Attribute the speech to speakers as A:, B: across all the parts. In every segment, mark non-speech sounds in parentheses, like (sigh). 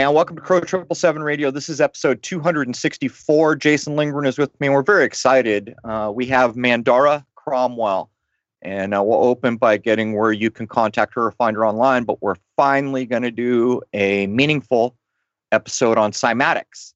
A: Man. Welcome to Crow Triple Seven Radio. This is episode 264. Jason Lindgren is with me, and we're very excited. Uh, we have Mandara Cromwell, and uh, we'll open by getting where you can contact her or find her online. But we're finally going to do a meaningful episode on cymatics.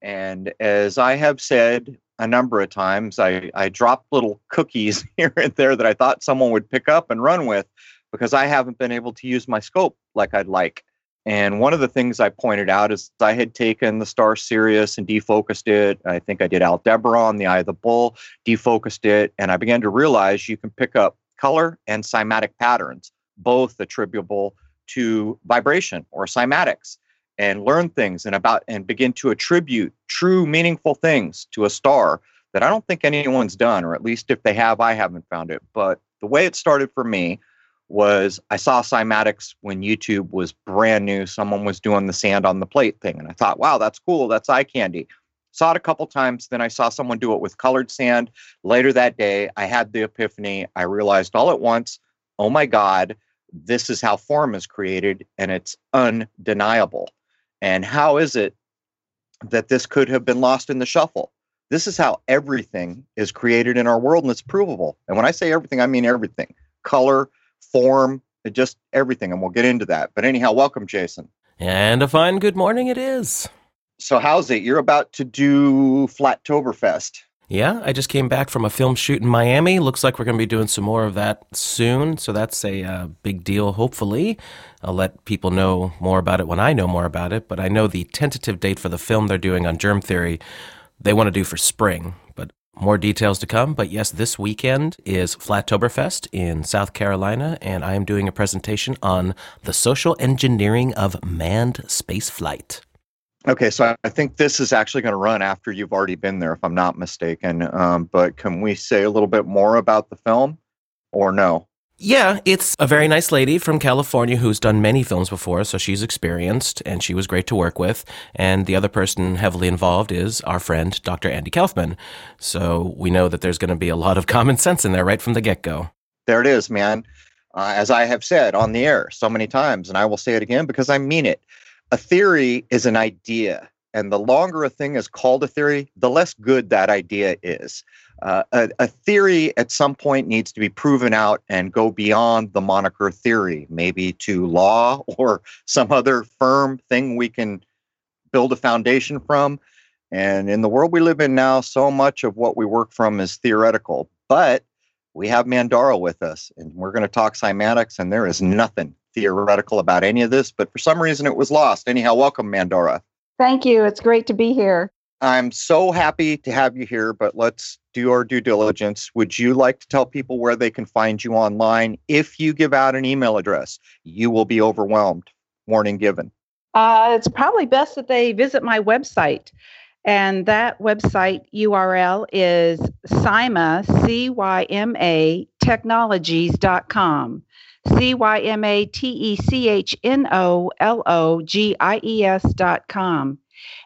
A: And as I have said a number of times, I, I dropped little cookies (laughs) here and there that I thought someone would pick up and run with because I haven't been able to use my scope like I'd like. And one of the things I pointed out is I had taken the Star Sirius and defocused it. I think I did Aldebaran, the Eye of the Bull, defocused it, and I began to realize you can pick up color and cymatic patterns, both attributable to vibration or cymatics, and learn things and about and begin to attribute true meaningful things to a star that I don't think anyone's done, or at least if they have, I haven't found it. But the way it started for me was I saw cymatics when YouTube was brand new. Someone was doing the sand on the plate thing. And I thought, wow, that's cool. That's eye candy. Saw it a couple times. Then I saw someone do it with colored sand. Later that day, I had the epiphany. I realized all at once, oh my God, this is how form is created and it's undeniable. And how is it that this could have been lost in the shuffle? This is how everything is created in our world and it's provable. And when I say everything, I mean everything color, form, just everything. And we'll get into that. But anyhow, welcome, Jason.
B: And a fine good morning it is.
A: So, how's it? You're about to do Flattoberfest.
B: Yeah, I just came back from a film shoot in Miami. Looks like we're going to be doing some more of that soon. So that's a uh, big deal, hopefully. I'll let people know more about it when I know more about it. But I know the tentative date for the film they're doing on germ theory, they want to do for spring. More details to come, but yes, this weekend is Flattoberfest in South Carolina, and I am doing a presentation on the social engineering of manned spaceflight.
A: Okay, so I think this is actually going to run after you've already been there, if I'm not mistaken. Um, but can we say a little bit more about the film, or no?
B: Yeah, it's a very nice lady from California who's done many films before, so she's experienced and she was great to work with. And the other person heavily involved is our friend, Dr. Andy Kaufman. So we know that there's going to be a lot of (laughs) common sense in there right from the get go.
A: There it is, man. Uh, as I have said on the air so many times, and I will say it again because I mean it. A theory is an idea, and the longer a thing is called a theory, the less good that idea is uh, a, a, theory at some point needs to be proven out and go beyond the moniker theory, maybe to law (laughs) or some other firm thing we can build a foundation from. And in the world we live in now, so much of what we work from is theoretical. But we have Mandara with us, and we're going to talk cymatics, and there is nothing theoretical about any of this. But for some reason, it was lost. Anyhow, welcome, Mandara.
C: Thank you. It's great to be here.
A: I'm so happy to have you here, but let's do our due diligence. Would you like to tell people where they can find you online? If you give out an email address, you will be overwhelmed. Warning given.
C: Uh, it's probably best that they visit my website. And that website URL is CYMA, C Y M A, technologies.com. C Y M A T E C H N O L O G I E S dot com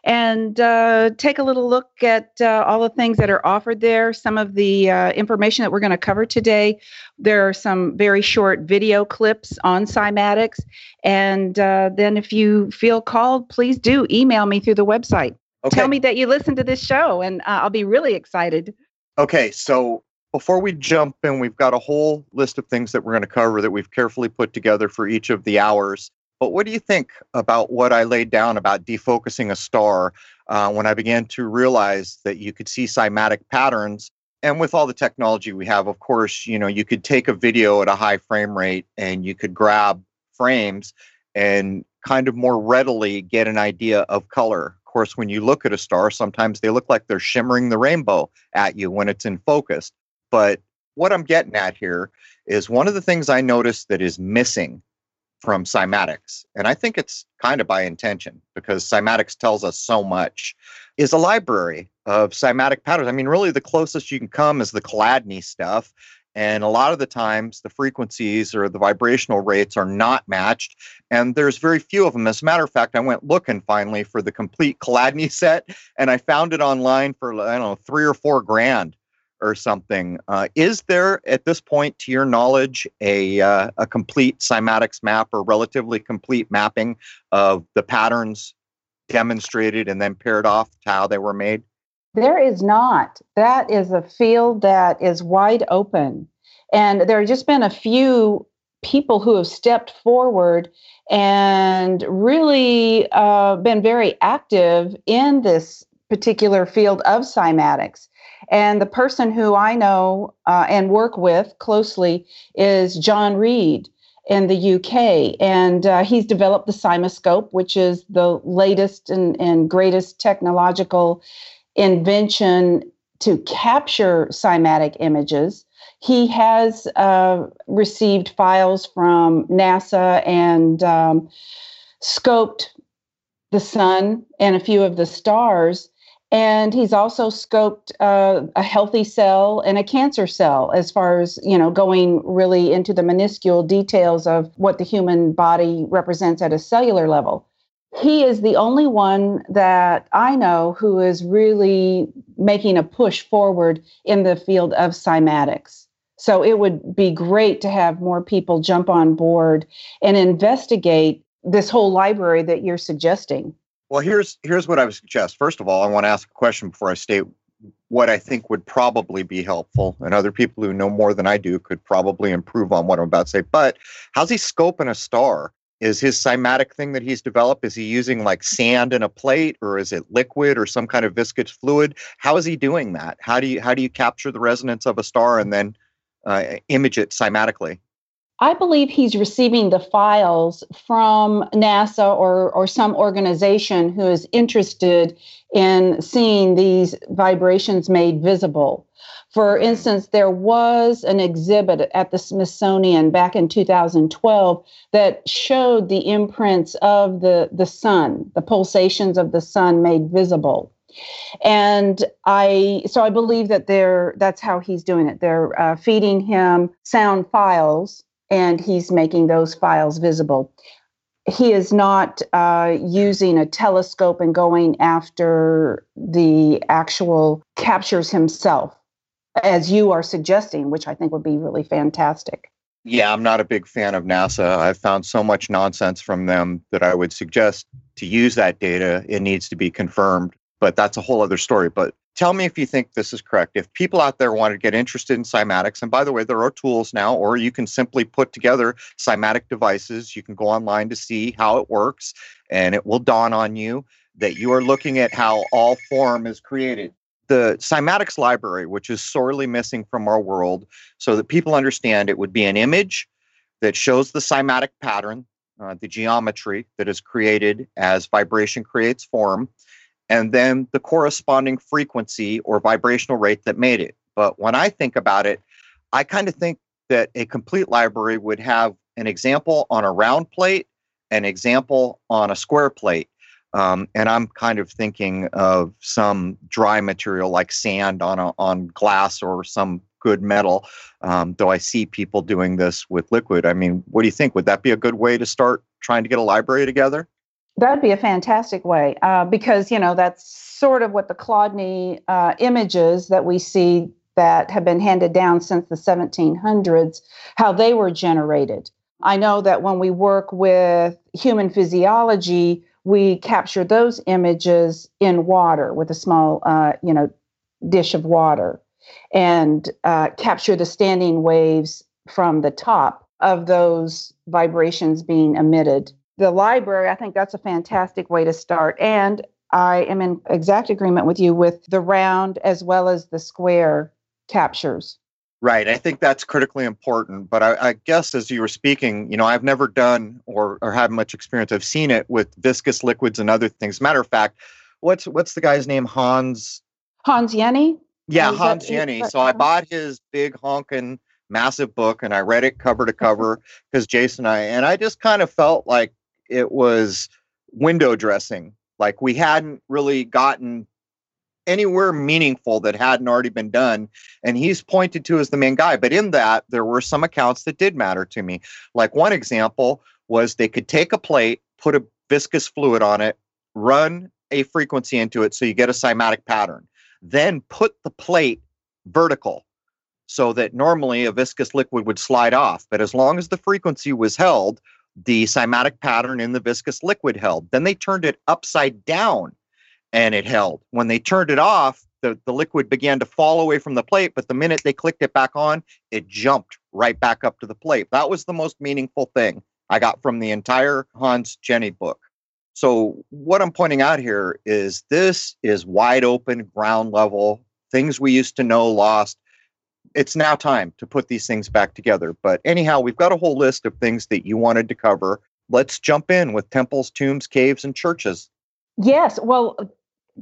C: and uh, take a little look at uh, all the things that are offered there. Some of the uh, information that we're going to cover today. There are some very short video clips on cymatics. And uh, then, if you feel called, please do email me through the website. Okay. Tell me that you listened to this show, and uh, I'll be really excited.
A: Okay, so before we jump in, we've got a whole list of things that we're going to cover that we've carefully put together for each of the hours. But what do you think about what I laid down about defocusing a star uh, when I began to realize that you could see cymatic patterns? And with all the technology we have, of course, you know, you could take a video at a high frame rate and you could grab frames and kind of more readily get an idea of color. Of course, when you look at a star, sometimes they look like they're shimmering the rainbow at you when it's in focus. But what I'm getting at here is one of the things I noticed that is missing from cymatics, and I think it's kind of by intention because cymatics tells us so much, is a library of cymatic patterns. I mean, really, the closest you can come is the Chladni stuff. And a lot of the times, the frequencies or the vibrational rates are not matched, and there's very few of them. As a matter of fact, I went looking finally for the complete Chladni set, and I found it online for I don't know three or four grand or something. Uh, is there at this point, to your knowledge, a uh, a complete cymatics map or relatively complete mapping of the patterns demonstrated and then paired off to how they were made?
C: There is not. That is a field that is wide open. And there have just been a few people who have stepped forward and really uh, been very active in this particular field of cymatics. And the person who I know uh, and work with closely is John Reid in the UK. And uh, he's developed the CymaScope, which is the latest and, and greatest technological invention to capture cymatic images. He has uh, received files from NASA and um, scoped the sun and a few of the stars. And he's also scoped uh, a healthy cell and a cancer cell as far as, you know, going really into the minuscule details of what the human body represents at a cellular level he is the only one that I know who is really making a push forward in the field of cymatics. So it would be great to have more people jump on board and investigate this whole library that you're suggesting.
A: Well, here's here's what I would suggest. First of all, I want to ask a question before I state what I think would probably be helpful, and other people who know more than I do could probably improve on what I'm about to say. But how's he scoping a star? is his cymatic thing that he's developed is he using like sand in a plate or is it liquid or some kind of viscous fluid how is he doing that how do you how do you capture the resonance of a star and then uh, image it cymatically
C: I believe he's receiving the files from NASA or, or some organization who is interested in seeing these vibrations made visible. For instance, there was an exhibit at the Smithsonian back in 2012 that showed the imprints of the, the sun, the pulsations of the sun made visible. And I, so I believe that they're, that's how he's doing it. They're uh, feeding him sound files and he's making those files visible. He is not uh, using a telescope and going after the actual captures himself as you are suggesting, which I think would be really fantastic.
A: Yeah, I'm not a big fan of NASA. I've found so much nonsense from them that I would suggest to use that data, it needs to be confirmed. But that's a whole other story. But tell me if you think this is correct. If people out there want to get interested in cymatics, and by the way, there are tools now, or you can simply put together cymatic devices. You can go online to see how it works, and it will dawn on you that you are looking at how all form is created the cymatics library, which is sorely missing from our world, so that people understand it would be an image that shows the cymatic pattern, uh, the geometry that is created as vibration creates form, and then the corresponding frequency or vibrational rate that made it. But when I think about it, I kind of think that a complete library would have an example on a round plate, an example on a square plate, um, and I'm kind of thinking of some dry material like sand on a, on glass or some good metal. Um, though I see people doing this with liquid. I mean, what do you think? Would that be a good way to start trying to get a library together?
C: That'd be a fantastic way uh, because you know that's sort of what the Chladni uh, images that we see that have been handed down since the 1700s, how they were generated. I know that when we work with human physiology, we capture those images in water with a small, uh, you know, dish of water and uh, capture the standing waves from the top of those vibrations being emitted. The library, I think that's a fantastic way to start. And I am in exact agreement with you with the round as well as the square captures.
A: Right. I think that's critically important. But I, I, guess as you were speaking, you know, I've never done or, or had much experience. I've seen it with viscous liquids and other things. Matter of fact, what's what's the guy's name? Hans
C: Hans Jenny?
A: Yeah, Hans Jenny. So I bought his big honking massive book and I read it cover to cover (laughs) because Jason and I and I just kind of felt like it was window dressing. Like we hadn't really gotten anywhere meaningful that hadn't already been done. And he's pointed to as the main guy. But in that, there were some accounts that did matter to me. Like one example was they could take a plate, put a viscous fluid on it, run a frequency into it so you get a cymatic pattern. Then put the plate vertical so that normally a viscous liquid would slide off. But as long as the frequency was held, the cymatic pattern in the viscous liquid held. Then they turned it upside down and it held. When they turned it off, the, the liquid began to fall away from the plate, but the minute they clicked it back on, it jumped right back up to the plate. That was the most meaningful thing I got from the entire Hans Jenny book. So, what I'm pointing out here is this is wide open, ground level, things we used to know lost. It's now time to put these things back together. But anyhow, we've got a whole list of things that you wanted to cover. Let's jump in with temples, tombs, caves, and churches.
C: Yes. Well,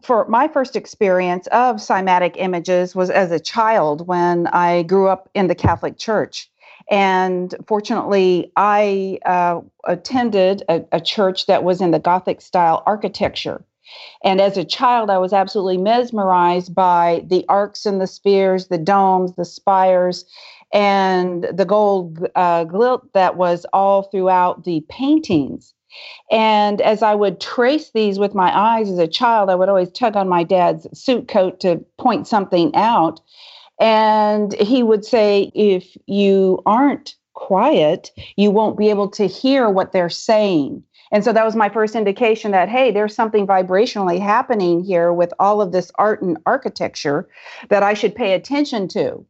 C: for my first experience of cymatic images was as a child when I grew up in the Catholic Church. And fortunately, I uh, attended a, a church that was in the Gothic style architecture. And as a child, I was absolutely mesmerized by the arcs and the spheres, the domes, the spires, and the gold uh, gilt that was all throughout the paintings. And as I would trace these with my eyes as a child, I would always tug on my dad's suit coat to point something out. And he would say, if you aren't quiet, you won't be able to hear what they're saying. And so that was my first indication that, hey, there's something vibrationally happening here with all of this art and architecture that I should pay attention to.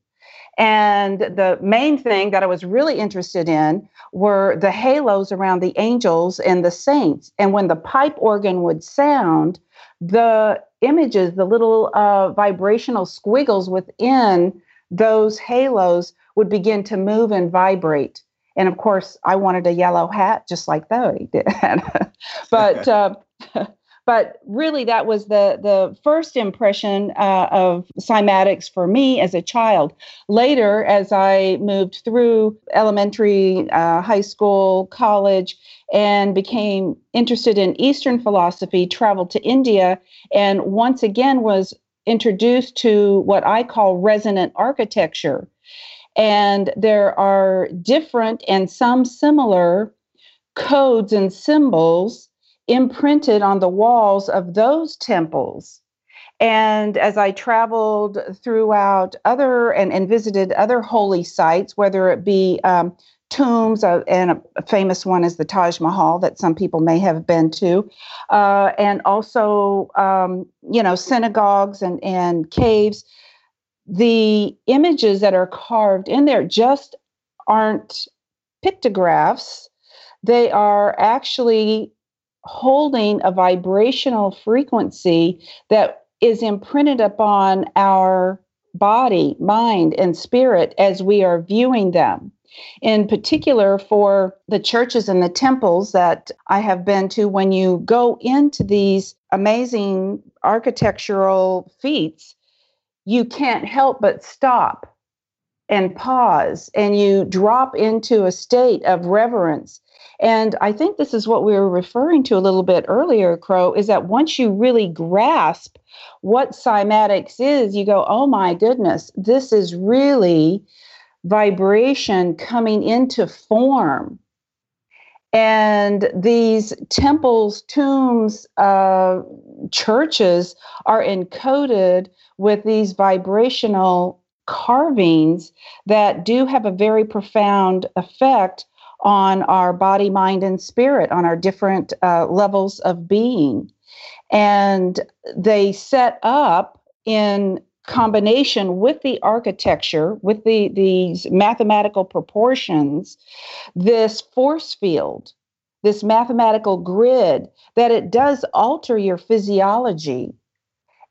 C: And the main thing that I was really interested in were the halos around the angels and the saints. And when the pipe organ would sound, the images, the little uh, vibrational squiggles within those halos would begin to move and vibrate. And of course, I wanted a yellow hat just like they did. (laughs) but uh, (laughs) but really that was the the first impression uh, of cymatics for me as a child. Later as i moved through elementary uh, high school college and became interested in eastern philosophy traveled to india and once again was introduced to what i call resonant architecture and there are different and some similar codes and symbols imprinted on the walls of those temples. And as I traveled throughout other and, and visited other holy sites, whether it be um, tombs, uh, and a, famous one is the Taj Mahal that some people may have been to, uh, and also, um, you know, synagogues and, and caves, the images that are carved in there just aren't pictographs. They are actually holding a vibrational frequency that is imprinted upon our body, mind, and spirit as we are viewing them. In particular, for the churches and the temples that I have been to, when you go into these amazing architectural feats, you can't help but stop and pause and you drop into a state of reverence and I think this is what we were referring to a little bit earlier, Crow, is that once you really grasp what cymatics is, you go, oh my goodness, this is really vibration coming into form. And these temples, tombs, uh, churches are encoded with these vibrational carvings that do have a very profound effect on our body, mind, and spirit, on our different uh, levels of being. And they set up in combination with the architecture, with the, these mathematical proportions, this force field, this mathematical grid, that it does alter your physiology.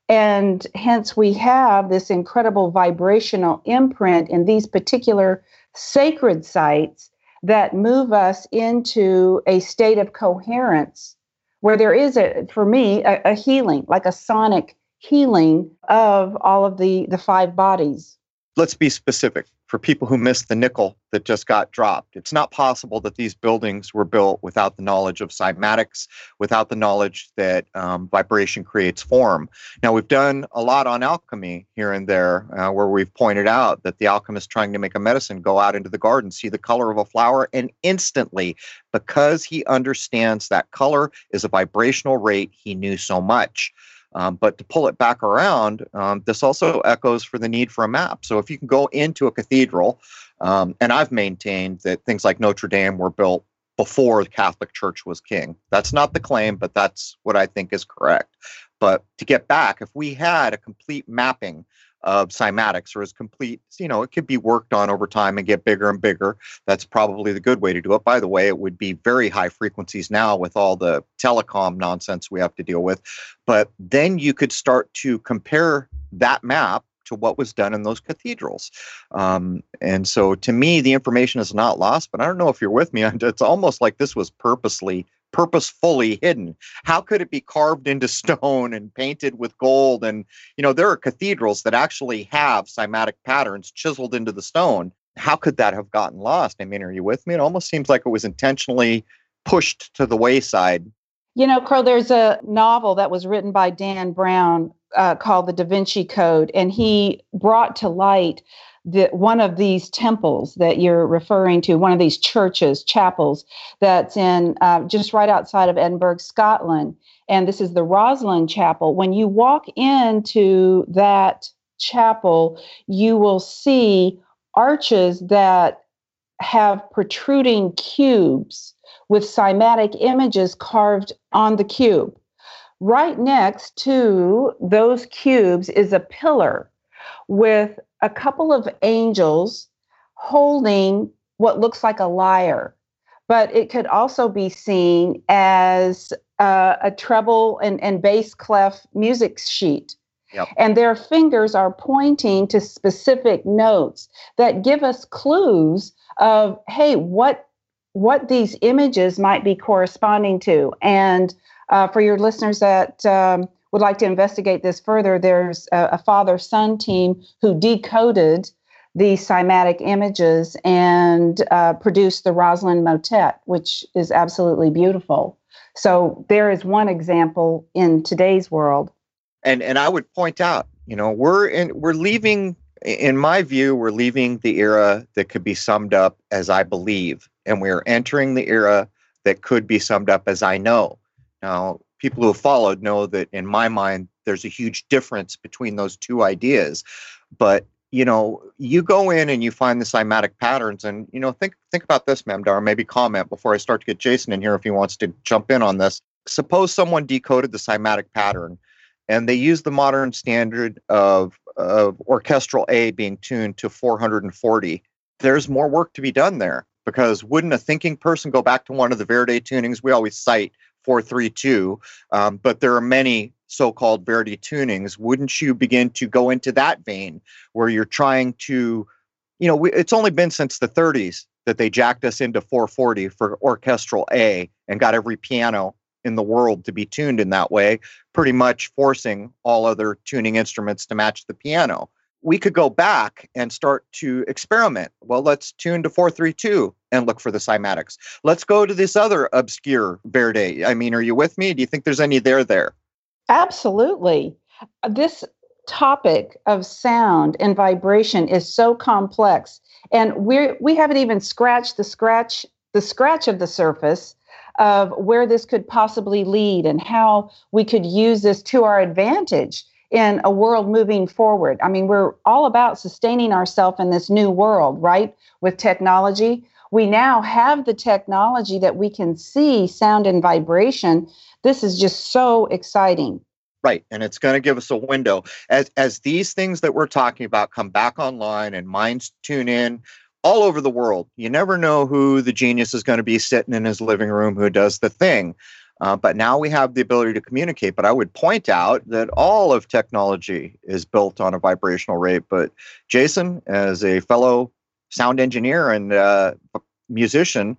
C: And hence, we have this incredible vibrational imprint in these particular sacred sites that move us into a state of coherence where there is a for me a, a, healing like a sonic healing of all of the the five bodies
A: let's be specific for people who missed the nickel that just got dropped. It's not possible that these buildings were built without the knowledge of cymatics, without the knowledge that um, vibration creates form. Now, we've done a lot on alchemy here and there, uh, where we've pointed out that the alchemist trying to make a medicine go out into the garden, see the color of a flower, and instantly, because he understands that color is a vibrational rate, he knew so much. Um, but to pull it back around, um, this also echoes for the need for a map. So if you can go into a cathedral, um, and I've maintained that things like Notre Dame were built before the Catholic Church was king. That's not the claim, but that's what I think is correct. But to get back, if we had a complete mapping of cymatics or as complete, you know, it could be worked on over time and get bigger and bigger. That's probably the good way to do it. By the way, it would be very high frequencies now with all the telecom nonsense we have to deal with. But then you could start to compare that map to what was done in those cathedrals. Um, and so to me, the information is not lost, but I don't know if you're with me. It's almost like this was purposely purposefully hidden. How could it be carved into (laughs) stone and painted with gold? And you know there are cathedrals that actually have cymatic patterns chiseled into the stone. How could that have gotten lost? I mean are you with me? It almost seems like it was intentionally pushed to the wayside.
C: You know crow there's a novel that was written by dan brown uh, called the da vinci code and he brought to light the, one of these temples that you're referring to, one of these churches, chapels, that's in uh, just right outside of Edinburgh, Scotland. And this is the Rosslyn Chapel. When you walk into that chapel, you will see arches that have protruding cubes with cymatic images carved on the cube. Right next to those cubes is a pillar with a couple of angels holding what looks like a lyre, but it could also be seen as uh, a treble and, and bass clef music sheet. Yep. And their fingers are pointing to specific notes that give us clues of, hey, what what these images might be corresponding to. And uh, for your listeners that um, would like to investigate this further, there's a, a father son team who decoded the cymatic images and uh, produced the Rosslyn Motet, which is absolutely beautiful. So there is one example in today's world.
A: And and I would point out, you know, we're in we're leaving in my view, we're leaving the era that could be summed up as I believe, and we're entering the era that could be summed up as I know. Now, people who have followed know that in my mind there's a huge difference between those two ideas. But you know you go in and you find the cymatic patterns and you know think think about this Mandara maybe comment before i start to get jason in here if he wants to jump in on this. Suppose someone decoded the cymatic pattern and they use the modern standard of of orchestral a being tuned to 440 there's more work to be done there because wouldn't a thinking person go back to one of the Verdi tunings we always cite 432, um, but there are many so-called Verdi tunings. Wouldn't you begin to go into that vein where you're trying to, you know, we, it's only been since the 30s that they jacked us into 440 for orchestral A and got every piano in the world to be tuned in that way, pretty much forcing all other tuning instruments to match the piano we could go back and start to experiment. Well, let's tune to 432 and look for the cymatics. Let's go to this other obscure Verdi. I mean, are you with me? Do you think there's any there there?
C: Absolutely. This topic of sound and vibration is so complex and we we haven't even scratched the scratch the scratch of the surface of where this could possibly lead and how we could use this to our advantage in a world moving forward. I mean, we're all about sustaining ourselves in this new world, right? With technology. We now have the technology that we can see sound and vibration. This is just so exciting.
A: Right. And it's going to give us a window. As as these things that we're talking about come back online and minds tune in all over the world, you never know who the genius is going to be sitting in his living room who does the thing. Uh, but now we have the ability to communicate. But I would point out that all of technology is built on a vibrational rate. But Jason, as a fellow sound engineer and uh, musician,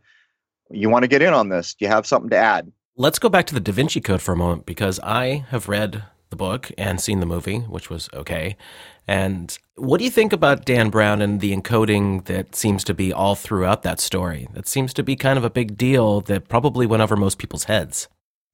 A: you want to get in on this. Do you have something to add?
B: Let's go back to the Da Vinci Code for a moment because I have read the book and seen the movie, which was okay. And what do you think about Dan Brown and the encoding that seems to be all throughout that story? That seems to be kind of a big deal that probably went over most people's heads.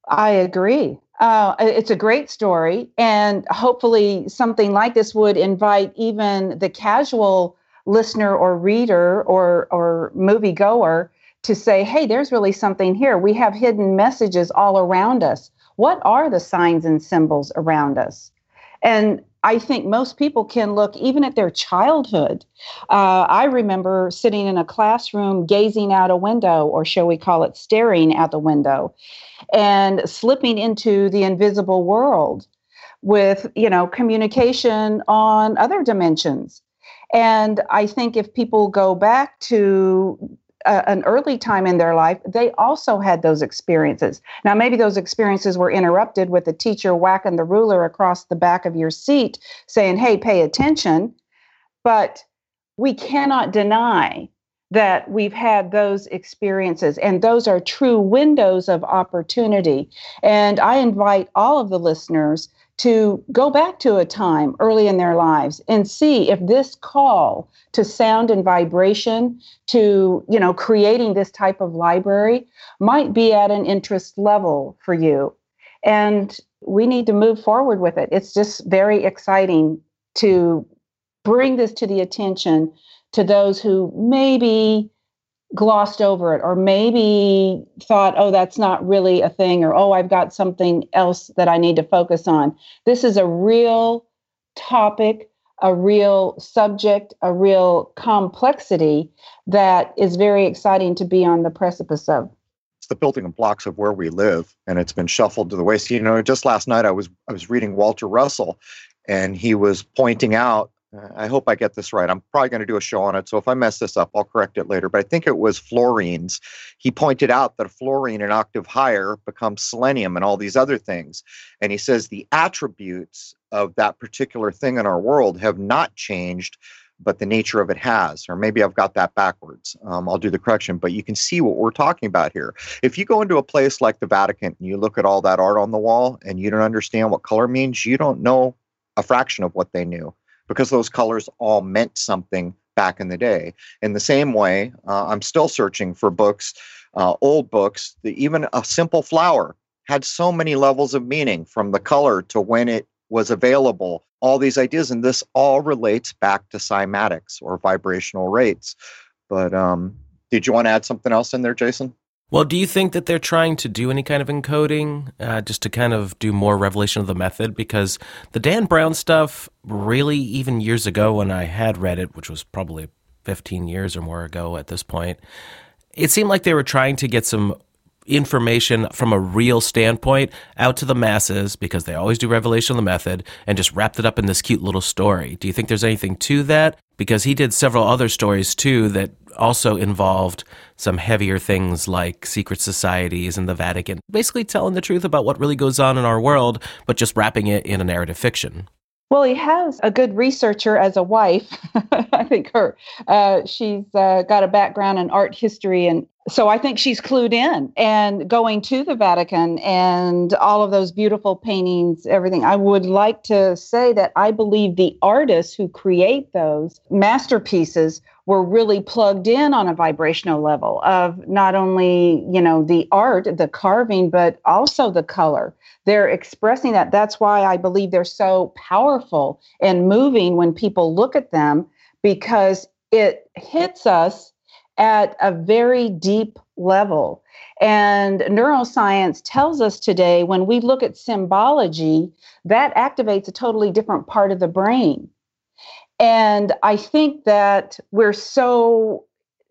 C: I agree. Uh, it's a great story, and hopefully, something like this would invite even the casual listener or reader or or moviegoer to say, "Hey, there's really something here. We have hidden messages all around us what are the signs and symbols around us? And I think most people can look even at their childhood. Uh, I remember sitting in a classroom gazing out a window, or shall we call it staring out the window, and slipping into the invisible world with, you know, communication on other dimensions. And I think if people go back to a, an early time in their life, they also had those experiences. Now, maybe those experiences were interrupted with a teacher whacking the ruler across the back of your seat saying, hey, pay attention. But we cannot deny that we've had those experiences, and those are true windows of opportunity. And I invite all of the listeners to go back to a time early in their lives and see if this call to sound and vibration to you know creating this type of library might be at an interest level for you. And we need to move forward with it. It's just very exciting to bring this to the attention to those who maybe glossed over it or maybe thought, oh, that's not really a thing, or oh, I've got something else that I need to focus on. This is a real topic, a real subject, a real complexity that is very exciting to be on the precipice of.
A: It's the building blocks of where we live, and it's been shuffled to the waste. You know, just last night I was I was reading Walter Russell, and he was pointing out I hope I get this right. I'm probably going to do a show on it. So if I mess this up, I'll correct it later. But I think it was fluorines. He pointed out that a fluorine an octave higher becomes selenium and all these other things. And he says the attributes of that particular thing in our world have not changed, but the nature of it has. Or maybe I've got that backwards. Um, I'll do the correction. But you can see what we're talking about here. If you go into a place like the Vatican and you look at all that art on the wall and you don't understand what color means, you don't know a fraction of what they knew because those colors all meant something back in the day. In the same way, uh, I'm still searching for books, uh, old books, that even a simple flower had so many levels of meaning from the color to when it was available, all these ideas. And this all relates back to cymatics or vibrational rates. But um, did you want to add something else in there, Jason?
B: Well, do you think that they're trying to do any kind of encoding uh, just to kind of do more revelation of the method? Because the Dan Brown stuff, really, even years ago when I had read it, which was probably 15 years or more ago at this point, it seemed like they were trying to get some information from a real standpoint out to the masses because they always do revelation of the method and just wrapped it up in this cute little story. Do you think there's anything to that? Because he did several other stories too that also involved some heavier things like secret societies and the Vatican, basically telling the truth about what really goes on in our world, but just wrapping it in a narrative fiction.
C: Well, he has a good researcher as a wife. (laughs) I think her. Uh, she's uh, got a background in art history and so I think she's clued in and going to the Vatican and all of those beautiful paintings, everything. I would like to say that I believe the artists who create those masterpieces were really plugged in on a vibrational level of not only, you know, the art, the carving, but also the color. They're expressing that. That's why I believe they're so powerful and moving when people look at them because it hits us at a very deep level. And neuroscience tells us today when we look at symbology, that activates a totally different part of the brain. And I think that we're so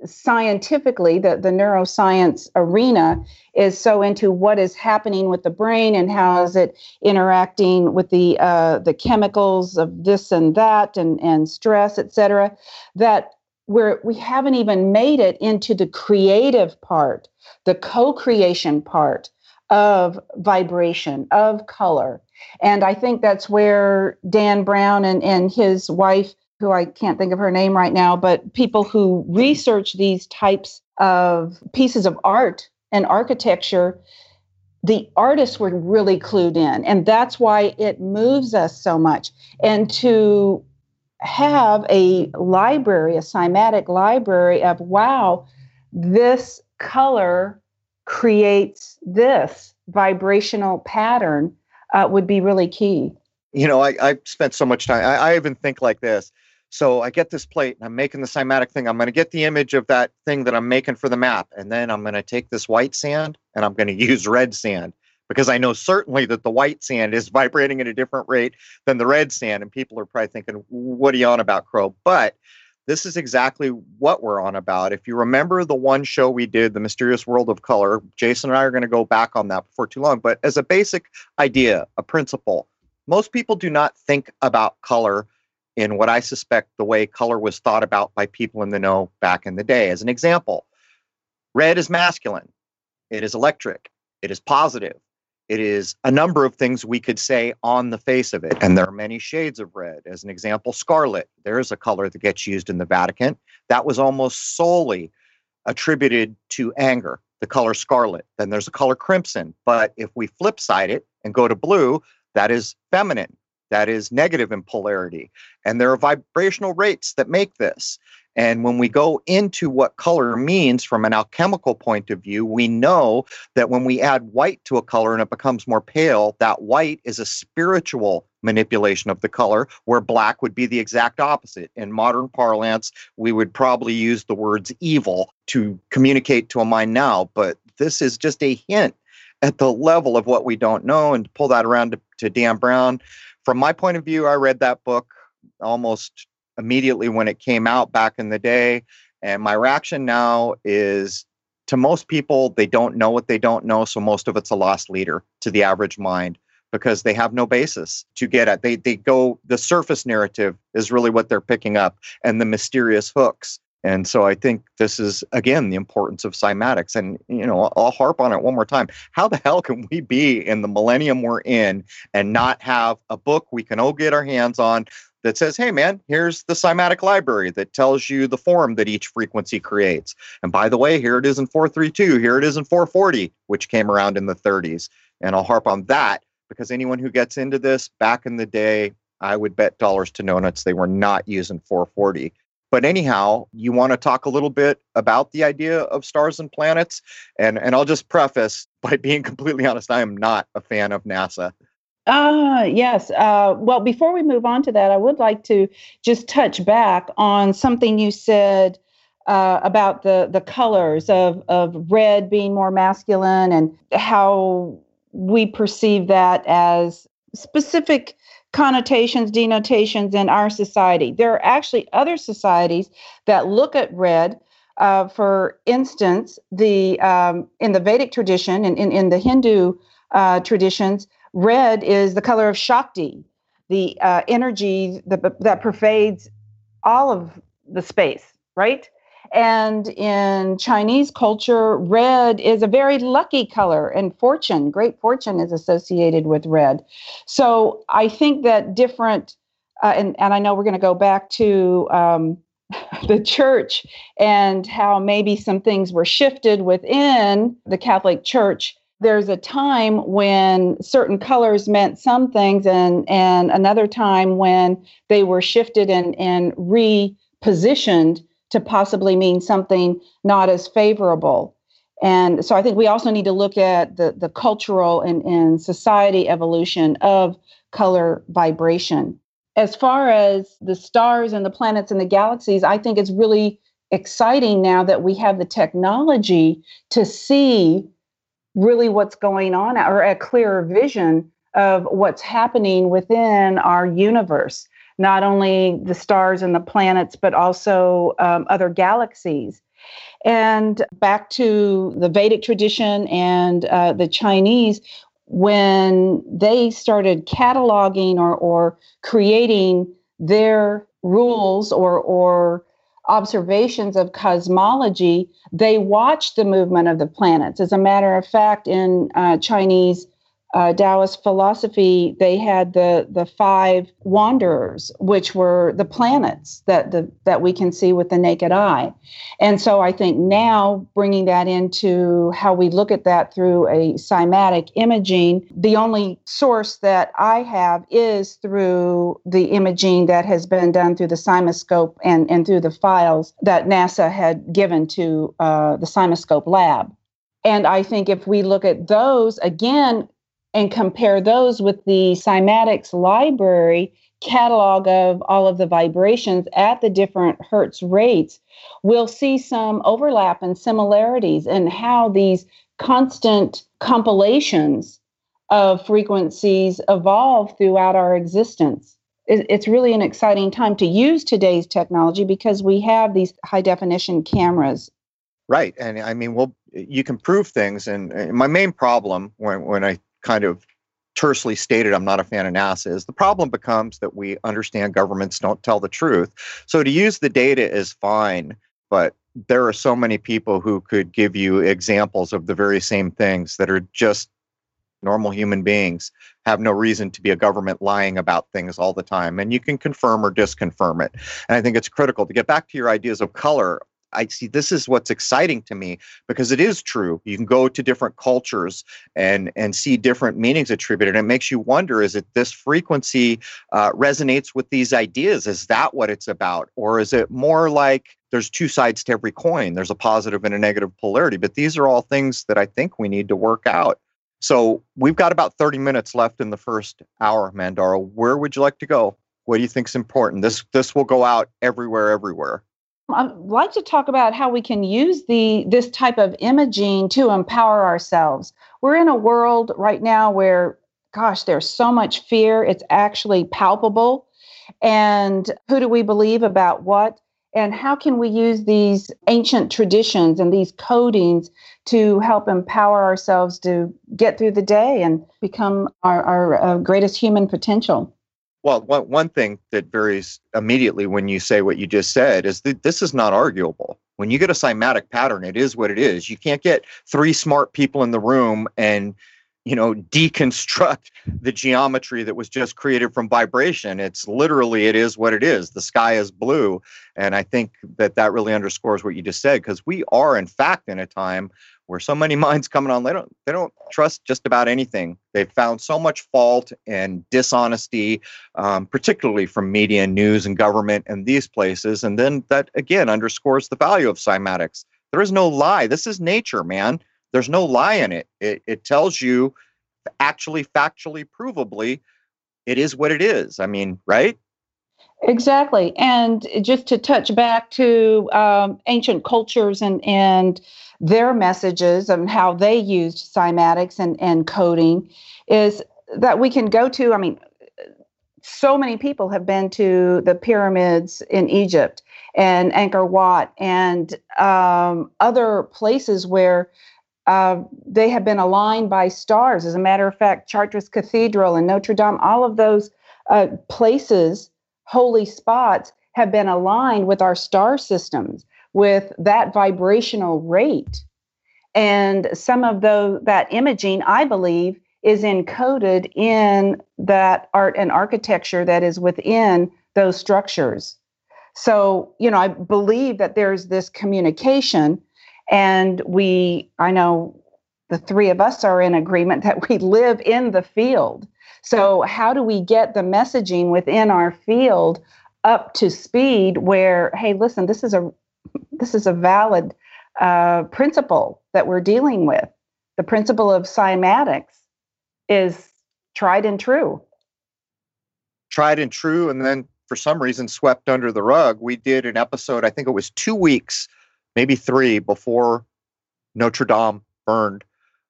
C: scientifically that the neuroscience arena is so into what is happening with the brain and how is it interacting with the uh, the chemicals of this and that and and stress et cetera that where we haven't even made it into the creative part, the co creation part of vibration, of color. And I think that's where Dan Brown and, and his wife, who I can't think of her name right now, but people who research these types of pieces of art and architecture, the artists were really clued in. And that's why it moves us so much. And to have a library, a cymatic library of, wow, this color creates this vibrational pattern uh, would be really key.
A: You know, I, I spent so much time, I, I even think like this. So I get this plate and I'm making the cymatic thing. I'm going to get the image of that thing that I'm making for the map. And then I'm going to take this white sand and I'm going (laughs) to use red sand because I know certainly that the white sand is (laughs) vibrating at a different rate than the red sand. And people are probably thinking, what are you on about, Crow? But this is exactly what we're on about. If you remember the one show we did, The Mysterious World of Color, Jason and I are going to go back on that before too long. But as a basic idea, a principle, most people do not think about color in what I suspect the way color was thought about by people in the know back in the day. As an example, red is masculine, it is electric, it is positive, it is a number of things we could say on the face of it. And there are many shades of red. As an example, scarlet. There is a color that gets used in the Vatican that was almost solely attributed to anger, the color scarlet. Then there's a color crimson. But if we flip side it and go to blue, that is feminine. That is negative in polarity. And there are vibrational rates that make this. And when we go into what color means from an alchemical point of view, we know that when we add white to a color and it becomes more pale, that white is a spiritual manipulation of the color, where black would be the exact opposite. In modern parlance, we would probably use the words evil to communicate to a mind now, but this is just a hint at the level of what we don't know. And to pull that around to, to Dan Brown, from my point of view, I read that book almost immediately when it came out back in the day. And my reaction now is to most people, they don't know what they don't know. So most of it's a lost leader to the average mind because they have no basis to get at. They they go the surface narrative is really what they're picking up and the mysterious hooks. And so I think this is again the importance of cymatics. And you know, I'll harp on it one more time. How the hell can we be in the millennium we're in and not have a book we can all get our hands on that says, hey, man, here's the cymatic library that tells you the form that each frequency creates. And by the way, here it is in 432, here it is in 440, which came around in the 30s. And I'll harp on that because anyone who gets into this back in the day, I would bet dollars to donuts they were not using 440. But anyhow, you want to talk a little bit about the idea of stars and planets. And, and I'll just preface by (laughs) being completely honest, I am not a fan of NASA.
C: Ah, uh, yes. Uh, well, before we move on to that, I would like to just touch back on something you said uh, about the the colors of of red being more masculine and how we perceive that as specific connotations, denotations in our society. There are actually other societies that look at red. Uh, for instance, the um, in the Vedic tradition and in, in the Hindu uh, traditions, Red is the color of Shakti, the uh, energy that, that pervades all of the space, right? And in Chinese culture, red is a very lucky color, and fortune, great fortune, is associated with red. So I think that different, uh, and, and I know we're going to go back to um, (laughs) the church and how maybe some things were shifted within the Catholic Church there's a time when certain colors meant some things and and another time when they were shifted and and repositioned to possibly mean something not as favorable. And so i think we also need to look at the the cultural and, and society evolution of color vibration. As far as the stars and the planets and the galaxies i think it's really exciting now that we have the technology to see really what's going on or a clearer vision of what's happening within our universe, not only the stars and the planets, but also um, other galaxies. And back to the Vedic tradition and uh, the Chinese, when they started cataloging or, or creating their rules or, or observations of cosmology, they watched the movement of the planets. As a matter of fact, in uh, Chinese uh, Taoist philosophy, they had the the five wanderers, which were the planets that the that we can see with the naked eye. And so I think now bringing that into how we look at that through a cymatic imaging, the only source that I have is through the imaging that has been done through the CymaScope and and through the files that NASA had given to uh, the CymaScope lab. And I think if we look at those again, and compare those with the cymatics library catalog of all of the vibrations at the different hertz rates, we'll see some overlap and similarities in how these constant compilations of frequencies evolve throughout our existence. It's really an exciting time to use today's technology because we have these high definition cameras.
A: Right. And I mean, well, you can prove things. And my main problem when, when I kind of tersely stated I'm not a fan of NASA is the problem becomes that we understand governments don't tell the truth. So to use the data is fine, but there are so many people who could give you examples of the very same things that are just normal human beings have no reason to be a government lying about things all the time and you can confirm or disconfirm it and i think it's critical to get back to your ideas of color I see this is what's exciting to me because it is true. You can go to different cultures and and see different meanings attributed. And it makes you wonder: is it this frequency uh, resonates with these ideas? Is that what it's about, or is it more like there's two sides to every coin? There's a positive and a negative polarity. But these are all things that I think we need to work out. So we've got about 30 minutes left in the first hour, Mandara. Where would you like to go? What do you think is important? This this will go out everywhere, everywhere.
C: I'd like to talk about how we can use the this type of imaging to empower ourselves. We're in a world right now where, gosh, there's so much fear. It's actually palpable. And who do we believe about what? And how can we use these ancient traditions and these codings to help empower ourselves to get through the day and become our, our uh, greatest human potential?
A: Well, one, one thing that varies immediately when you say what you just said is that this is not arguable. When you get a cymatic pattern, it is what it is. You can't get three smart people in the room and you know deconstruct the geometry that was just created from vibration. It's literally it is what it is. The sky is blue. And i think that that really underscores what you just said because we are in fact in a time where so many (laughs) minds coming on they don't they don't trust just about anything. They've found so much fault and dishonesty um, particularly from media and news and government and these places. And then that again underscores the value of cymatics. There is no lie. This is nature man there's no lie in it. It, it tells you actually factually provably it is what it is. I mean right?
C: Exactly. And just to touch back to um, ancient cultures and, and their messages and how they used cymatics and, and coding is that we can go to, I mean, so many people have been to the pyramids in Egypt and Angkor Wat and um, other places where uh, they have been aligned by stars. As a matter of fact, Chartres Cathedral and Notre Dame, all of those uh, places holy spots have been aligned with our star systems with that vibrational rate. And some of the, that imaging, I believe, is encoded in that art and architecture that is within those structures. So, you know, I believe that there's this communication, and we, I know the three of us are in agreement that we live in the field. So, how do we get the messaging within our field up to speed where, hey, listen, this is a this is a valid uh, principle that we're dealing with. The principle of cymatics is tried and true.
A: Tried and true, and then for some reason swept under the rug. We did an episode, I think it was two weeks, maybe three, before Notre Dame burned.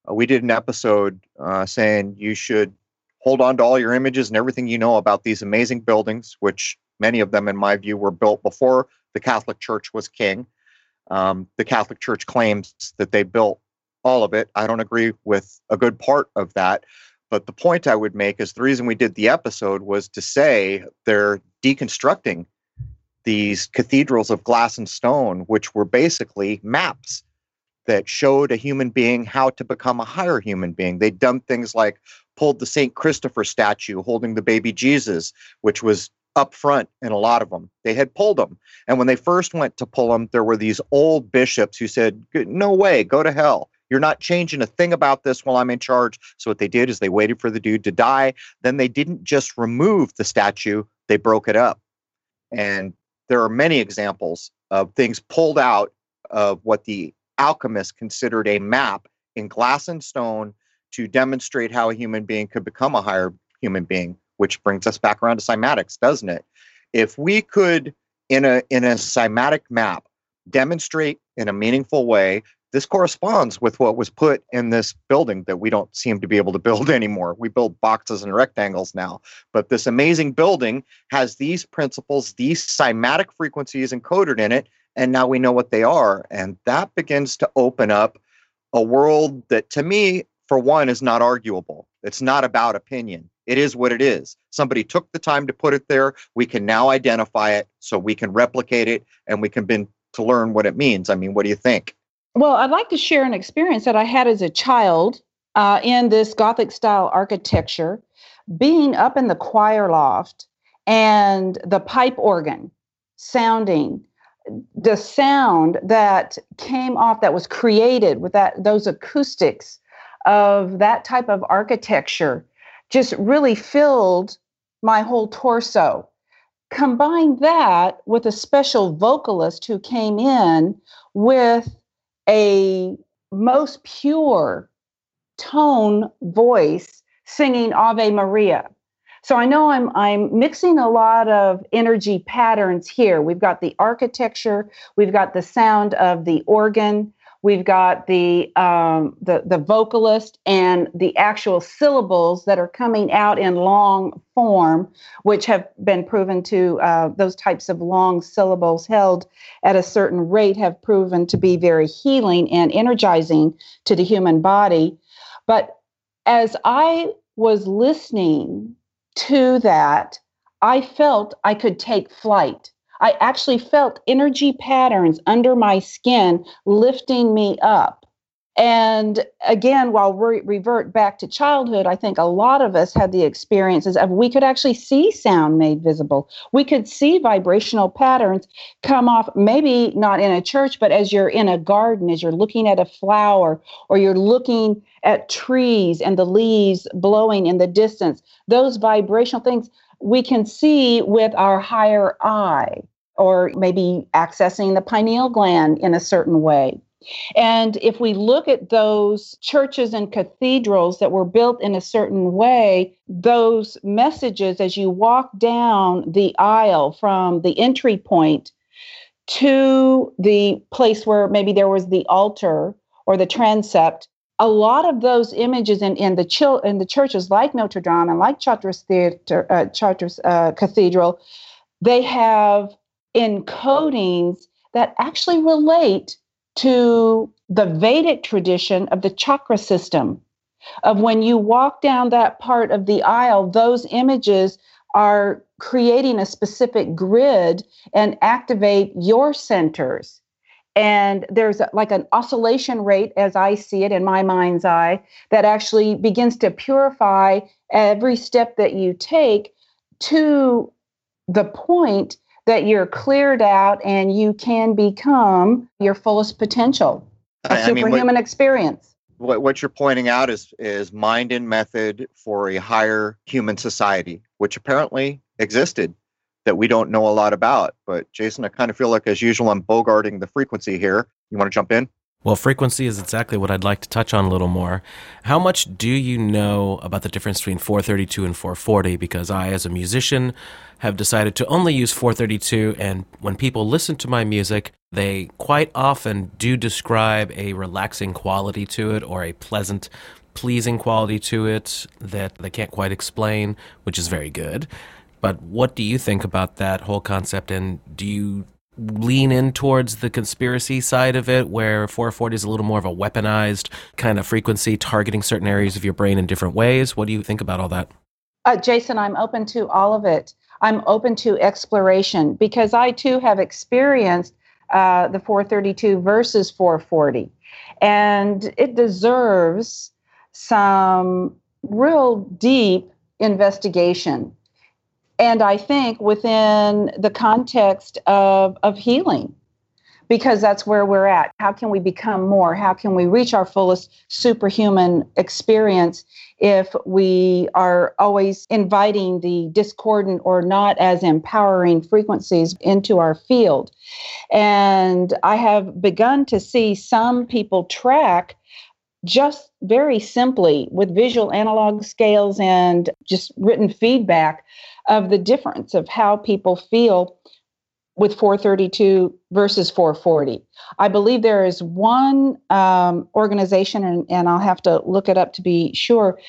A: Uh, we did an episode uh, saying you should hold on to all your images and everything you know about these amazing buildings, which many of them, in my view, were built before the Catholic Church was king. Um, the Catholic Church claims that they built all of it. I don't agree with a good part of that. But the point I would make is the reason we did the episode was to say they're deconstructing these cathedrals of glass and stone, which were basically maps that showed a human being how to become a higher human being. They'd done things like pulled the St. Christopher statue holding the baby Jesus, which was up front in a lot of them. They had pulled them. And when they first went to pull them, there were these old bishops who said, No way, go to hell. You're not changing a thing about this while I'm in charge. So what they did is they waited for the dude to die. Then they didn't just remove the statue, they broke it up. And there are many examples of things pulled out of what the alchemists considered a map in glass and stone to demonstrate how a human being could become a higher human being, which brings us back around to cymatics, doesn't it? If we could, in a in a cymatic map, demonstrate in a meaningful way this corresponds with what was put in this building that we don't seem to be able to build (laughs) anymore. We build boxes and rectangles now. But this amazing building has these principles, these cymatic frequencies encoded in it, and now we know what they are. And that begins to open up a world that to me, for one, is not arguable. It's not about opinion. It is what it is. Somebody took the time to put it there. We can now identify it so we can replicate it and we can begin to learn what it means. I mean, what do you think?
C: Well, I'd like to share an experience that I had as a child uh, in this Gothic style architecture, being up in the choir loft and the pipe organ sounding the sound that came off that was created with that those acoustics of that type of architecture just really filled my whole torso. Combine that with a special vocalist who came in with a most pure tone voice singing Ave Maria. So I know I'm I'm mixing a lot of energy patterns here. We've got the architecture, we've got the sound of the organ, We've got the um, the the vocalist and the actual syllables that are coming out in long form, which have been proven to uh, those types of long syllables held at a certain rate have proven to be very healing and energizing to the human body. But as I was listening to that, I felt I could take flight. I actually felt energy patterns under my skin lifting me up. And again, while we revert back to childhood, I think a lot of us had the experiences of we could actually see sound made visible. We could see vibrational patterns come off, maybe not in a church, but as you're in a garden, as you're looking at a flower, or you're looking at trees and the leaves blowing in the distance. Those vibrational things we can see with our higher eye or maybe accessing the pineal gland in a certain way. And if we look at those churches and cathedrals that were built in a certain way, those messages as you walk down the aisle from the entry point to the place where maybe there was the altar or the transept, a lot of those images in, in the chil- in the churches like Notre Dame and like Chartres Theater, uh, Chartres uh, Cathedral, they have encodings that actually relate to the Vedic tradition of the chakra system. Of when you walk down that part of the aisle, those images are creating a specific grid and activate your centers. And there's like an oscillation rate, as I see it in my mind's eye, that actually begins to purify every step that you take to the point that you're cleared out and you can become your fullest potential. A I superhuman mean, what, experience.
A: What, what you're pointing out is is mind and method for a higher human society, which apparently existed that we don't know a lot about. But Jason, I kind of feel like as usual I'm bogarting the frequency here. You want to jump in?
B: Well, frequency is exactly what I'd like to touch on a little more. How much do you know about the difference between 432 and 440? Because I, as a musician, have decided to only use 432, and when people listen to my music, they quite often do describe a relaxing quality to it or a pleasant, pleasing quality to it that they can't quite explain, which is very good. But what do you think about that whole concept, and do you lean in towards the conspiracy side of it, where 440 is a little more of a weaponized kind of frequency targeting certain areas of your brain in different ways. What do you think about all that?
C: Uh, Jason, I'm open to all of it. I'm open to exploration because I too have experienced uh, the 432 versus 440, and it deserves some real deep investigation and I think within the context of, of healing, because that's where we're at. How can we become more? How can we reach our fullest superhuman experience if we are always inviting the discordant or not as empowering frequencies into our field? And I have begun to see some people track just very simply with visual analog scales and just written feedback of the difference of how people feel with 432 versus 440. I believe there is one um, organization, and, and I'll have to look it up to be sure,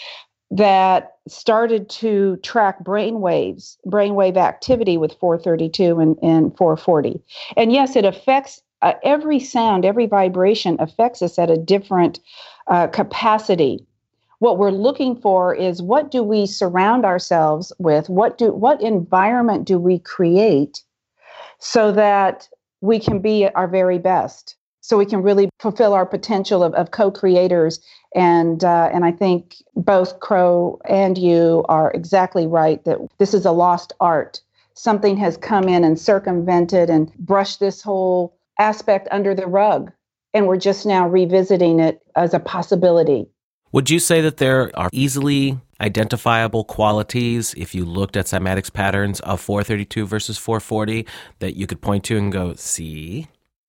C: that started to track brain waves, brainwave activity with 432 and, and 440. And yes, it affects uh, every sound, every vibration affects us at a different uh, capacity. What we're looking for is what do we surround ourselves with? What do what environment do we create so that we can be our very best? So we can really fulfill our potential of, of co-creators and uh, and I think both Crow and you are exactly right that this is a lost art. Something has come in and circumvented and brushed this whole aspect under the rug, and we're just now revisiting it as a possibility.
B: Would you say that there are easily identifiable qualities if you looked at cymatics patterns of 432 versus 440 that you could point to and go, see?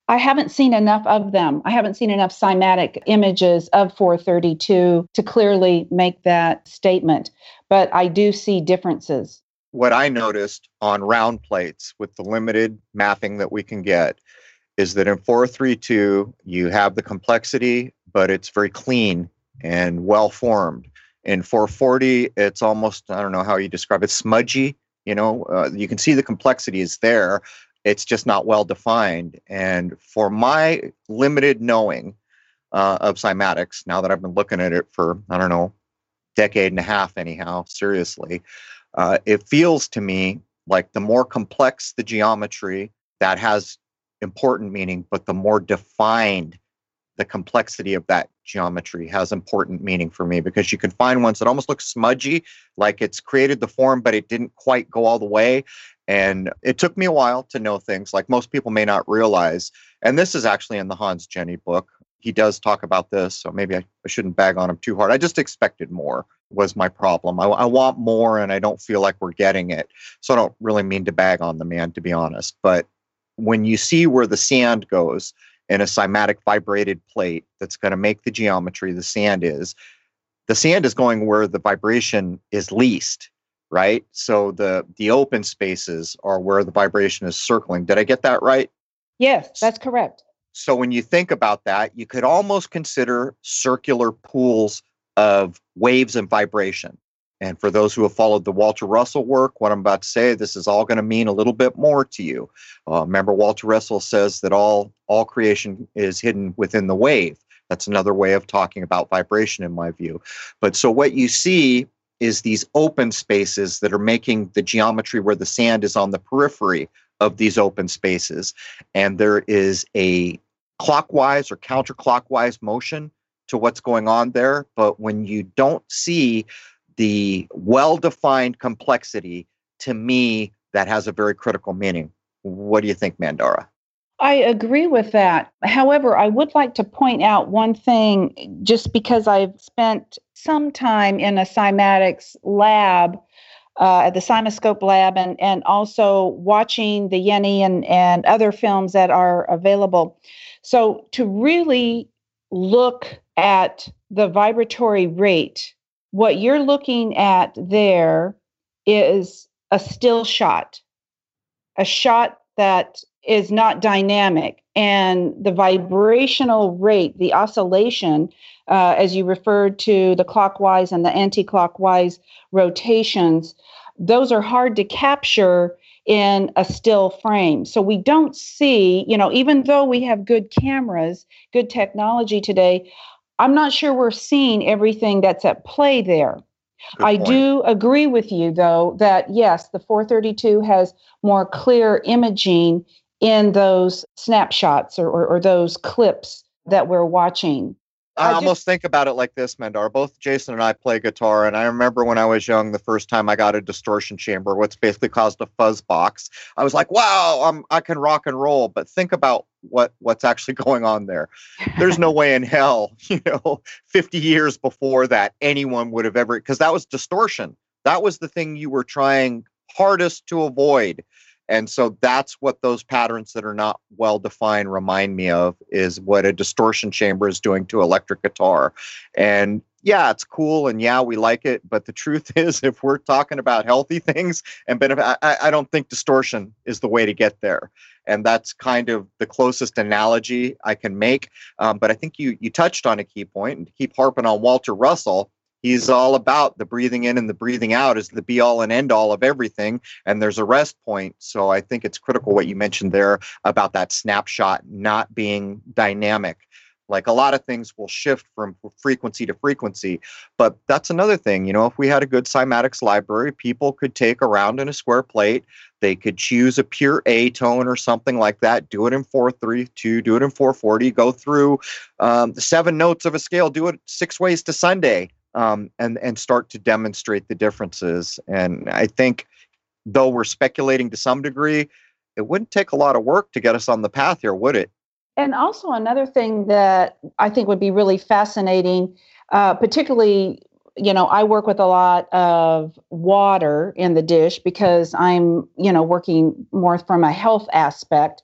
C: I haven't seen enough of them. I haven't seen enough cymatic images of 432 to clearly make that statement, but I do see differences.
A: What I noticed on round plates with the limited mapping that we can get is that in 432, you have the complexity, but it's very clean and well formed. In 440, it's almost, I don't know how you describe it, smudgy. You know, uh, you can see the complexity is there, it's just not well defined. And for my limited knowing uh, of cymatics, now that I've been looking at it for, I don't know, decade and a half, anyhow, seriously, uh, it feels to me like the more complex the geometry, that has important meaning, but the more defined the complexity of that geometry has important meaning for me because you can find ones that almost look smudgy, like it's created the form, but it didn't quite go all the way. And it took me a while to know things like most people may not realize. And this is actually in the Hans Jenny book. He does talk about this, so maybe I, I shouldn't bag on him too hard. I just expected more, was my problem. I, I want more, and I don't feel like we're getting it. So I don't really mean to bag on the man, to be honest. But when you see where the sand goes in a cymatic vibrated plate that's going to make the geometry the sand is, the sand is going where the vibration is least right? So the the open spaces are where the vibration is circling. Did I get that right?
C: Yes, that's correct.
A: So when you think about that, you could almost consider circular pools of waves and vibration. And for those who have followed the Walter Russell work, what I'm about to say, this is all going to mean a little bit more to you. Uh, remember, Walter Russell says that all all creation is hidden within the wave. That's another way of talking about vibration, in my view. But so what you see is these open spaces that are making the geometry where the sand is on the periphery of these open spaces. And there is a clockwise or counterclockwise motion to what's going on there. But when you don't see the well defined complexity, to me, that has a very critical meaning. What do you think, Mandara?
C: I agree with that. However, I would like to point out one thing just because I've spent some time in a cymatics lab, uh, at the CymaScope lab, and, and also watching the Jenny and, and other films that are available. So, to really look at the vibratory rate, what you're looking at there is a still shot, a shot that is not dynamic. And the vibrational rate the oscillation uh, as you referred to the clockwise and the anti-clockwise rotations those are hard to capture in a still frame. So we don't see you know even though we have good cameras good technology today i'm not sure we're seeing everything that's at play there I do agree with you, though, that yes, the 432 has more clear imaging in those snapshots or, or, or those clips that we're watching.
A: I, I almost just, think about it like this, Mandar. Both Jason and I play guitar, and I remember when I was young, the first time I got a distortion chamber, what's basically caused a fuzz box. I was like, "Wow, I'm, I can rock and roll." But think about what what's actually (laughs) going on there. There's (laughs) no way in hell, (laughs) you know, 50 years before that, anyone would have ever because that was distortion. That was the thing you were trying hardest to avoid and so that's what those patterns that are not well defined remind me of is what a distortion chamber is doing to electric guitar and yeah, it's cool and yeah, we like it. But the truth (laughs) is, if we're talking about healthy things and benefit, I, I don't think distortion is the way to get there. And that's kind of the closest analogy I can make. Um, but I think you you touched on a key point, and to keep harping on Walter Russell, he's all about the breathing in and the breathing out is the be all and end all of everything and there's a rest point so i think it's critical what you mentioned there about that snapshot not being dynamic like a lot of things will shift from frequency to frequency. But that's another thing. You know, if we had a good cymatics library, people could take around in a square plate. They could choose a pure A tone or something like that, do it in 432, do it in 440, go through um, the seven notes of a scale, do it six ways to Sunday, um, and, and start to demonstrate the differences. And I think, though we're speculating to some degree, it wouldn't take a lot of work to get us on the path here, would it?
C: And also, another thing that I think would be really fascinating, uh, particularly, you know, I work with a lot of water in the dish because I'm, you know, working more from a health aspect.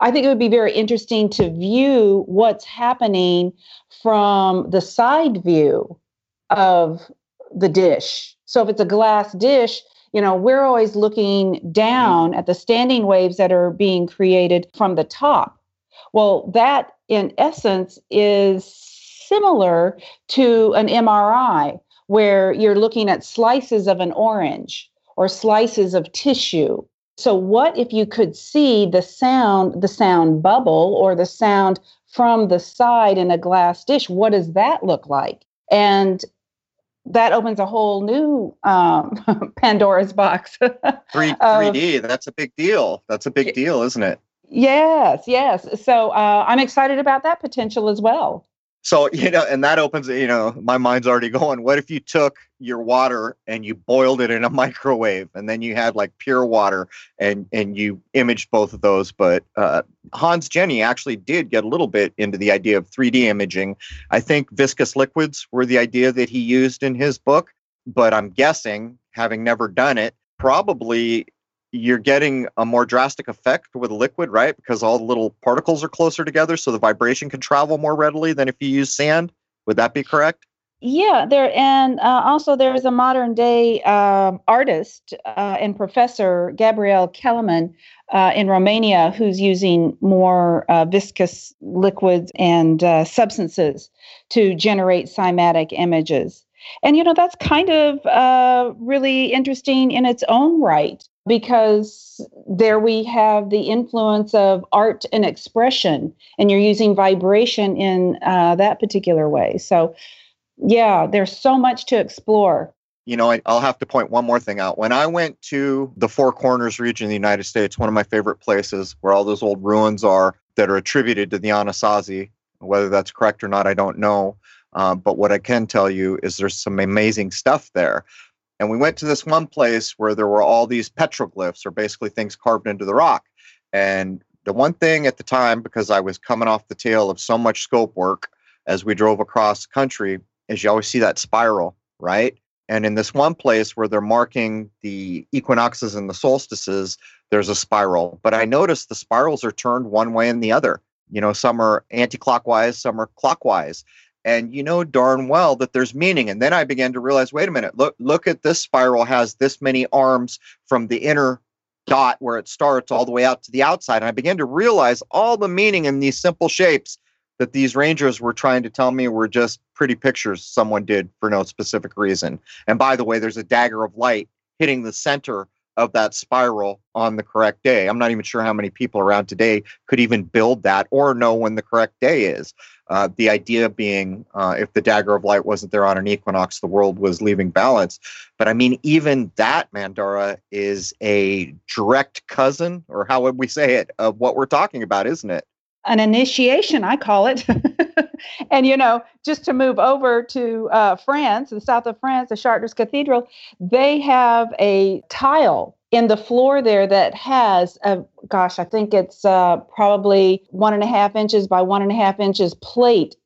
C: I think it would be very interesting to view what's happening from the side view of the dish. So if it's a glass dish, you know, we're always looking down at the standing waves that are being created from the top. Well, that in essence is similar to an MRI where you're looking at slices of an orange or slices of tissue. So what if you could see the sound, the sound bubble or the sound from the side in a glass dish? What does that look like? And that opens a whole new um, (laughs) Pandora's box.
A: 3, (laughs) 3D, that's a big deal. That's a big deal, isn't it?
C: Yes, yes. So uh, I'm excited about that potential as well.
A: So, you know, and that opens, you know, my mind's already going. What if you took your water and you boiled it in a (laughs) microwave and then you had like pure water and and you imaged both of those? But uh, Hans Jenny actually did get a little bit into the idea of 3D imaging. I think viscous liquids were the idea that he used in his book, but I'm guessing, having never done it, probably you're getting a more drastic effect with liquid, right? Because all the little particles are closer together, so the vibration can travel more readily than if you use sand. Would that be correct?
C: Yeah, there and uh, also there is a modern day uh, artist uh, and professor Gabriel Kellerman uh, in Romania who's using more uh, viscous liquids and uh, substances to generate cymatic images. And you know that's kind of uh, really interesting in its own right because there we have the influence of art and expression, and you're using vibration in uh, that particular way. So, yeah, there's so much to explore.
A: You know, I, will have to point one more thing out. When I went to the Four Corners region of the United States, one of my favorite places where all those old ruins are that are attributed to the Anasazi, whether that's correct or not, I don't know. Uh, but what I can tell you is there's some amazing stuff there. And we went to this one place where there were all these petroglyphs, or basically things carved into the rock. And the one thing at the time, because I was coming off the tail of so much scope work as we drove across country, is you always see that spiral, right? And in this one place where they're marking the equinoxes and the solstices, there's a spiral. But I noticed the spirals are turned one way and the other. You know, some are anti clockwise, some are clockwise and you know darn well that there's meaning. And then i began to realize wait a minute look look at this spiral has this many arms from the inner dot where it starts all the way out to the outside. And i began to realize all the meaning in these simple shapes that these rangers were trying to tell me were just pretty pictures someone did for no specific reason. And by the way there's a dagger of light hitting the center of that spiral on the correct day. I'm not even sure how many people around today could even build that or know when the correct day is. Uh, the idea being, uh, if the dagger of light wasn't there on an equinox, the world was leaving balance. But I mean, even that, Mandara, is a direct cousin, or how would we say it, of what we're talking about, isn't it?
C: An initiation, I call it. (laughs) and you know, just to move over to uh, France, the south of France, the Chartres Cathedral, they have a tile in the floor there that has a gosh, I think it's uh, probably one and a half inches by one and a half inches plate,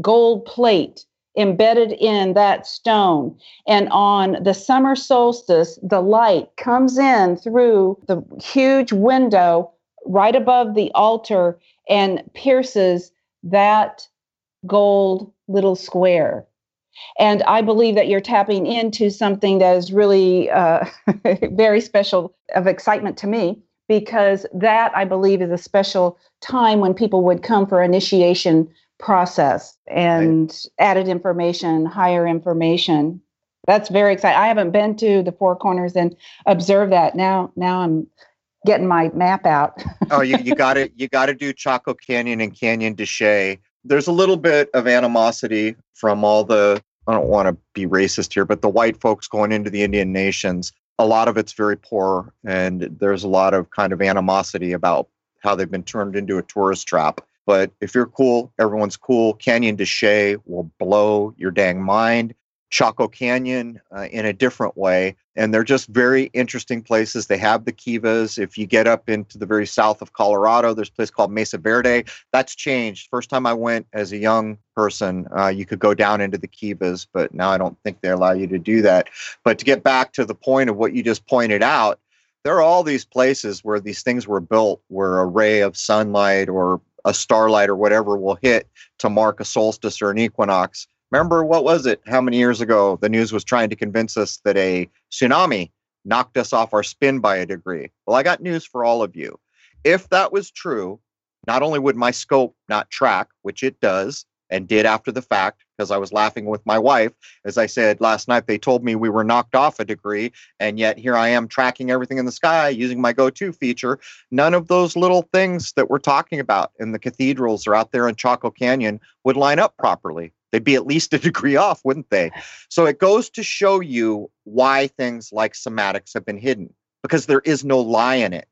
C: gold plate embedded in that stone. And on the summer solstice, the light comes in through the huge window right above the altar and pierces that gold little square. And I believe that you're tapping into something that is really uh, (laughs) very special of excitement to me because that I believe is a special time when people would come for initiation process and right. added information, higher information. That's very exciting. I haven't been to the Four Corners and observed that. Now, now I'm getting my map out.
A: oh, you, you (laughs) got to you got to do Chaco Canyon and Canyon de Chelly. There's a little bit of animosity from all the I don't want to be racist here, but the white folks going into the Indian nations. A lot of it's very poor, and there's a lot of kind of animosity about how they've been turned into a tourist trap. But if you're cool, everyone's cool. Canyon de Chelly will blow your dang mind. Chaco Canyon uh, in a different way. And they're just very interesting places. They have the kivas. If you get up into the very south of Colorado, there's a place called Mesa Verde. That's changed. First time I went as a young person, uh, you could go down into the kivas, but now I don't think they allow you to do that. But to get back to the point of what you just pointed out, there are all these places where these things were built where a ray of sunlight or a starlight or whatever will hit to mark a solstice or an equinox Remember, what was it? How many years ago the news was trying to convince us that a tsunami knocked us off our spin by a degree? Well, I got news for all of you. If that was true, not only would my scope not track, which it does and did after the fact, because I was laughing with my wife. As I said last night, they told me we were knocked off a degree, and yet here I am tracking everything in the sky using my go to feature. None of those little things that we're talking about in the cathedrals or out there in Chaco Canyon would line up properly. They'd be at least a (laughs) degree off, wouldn't they? So it goes to show you why things like cymatics have been hidden because there is no lie in it.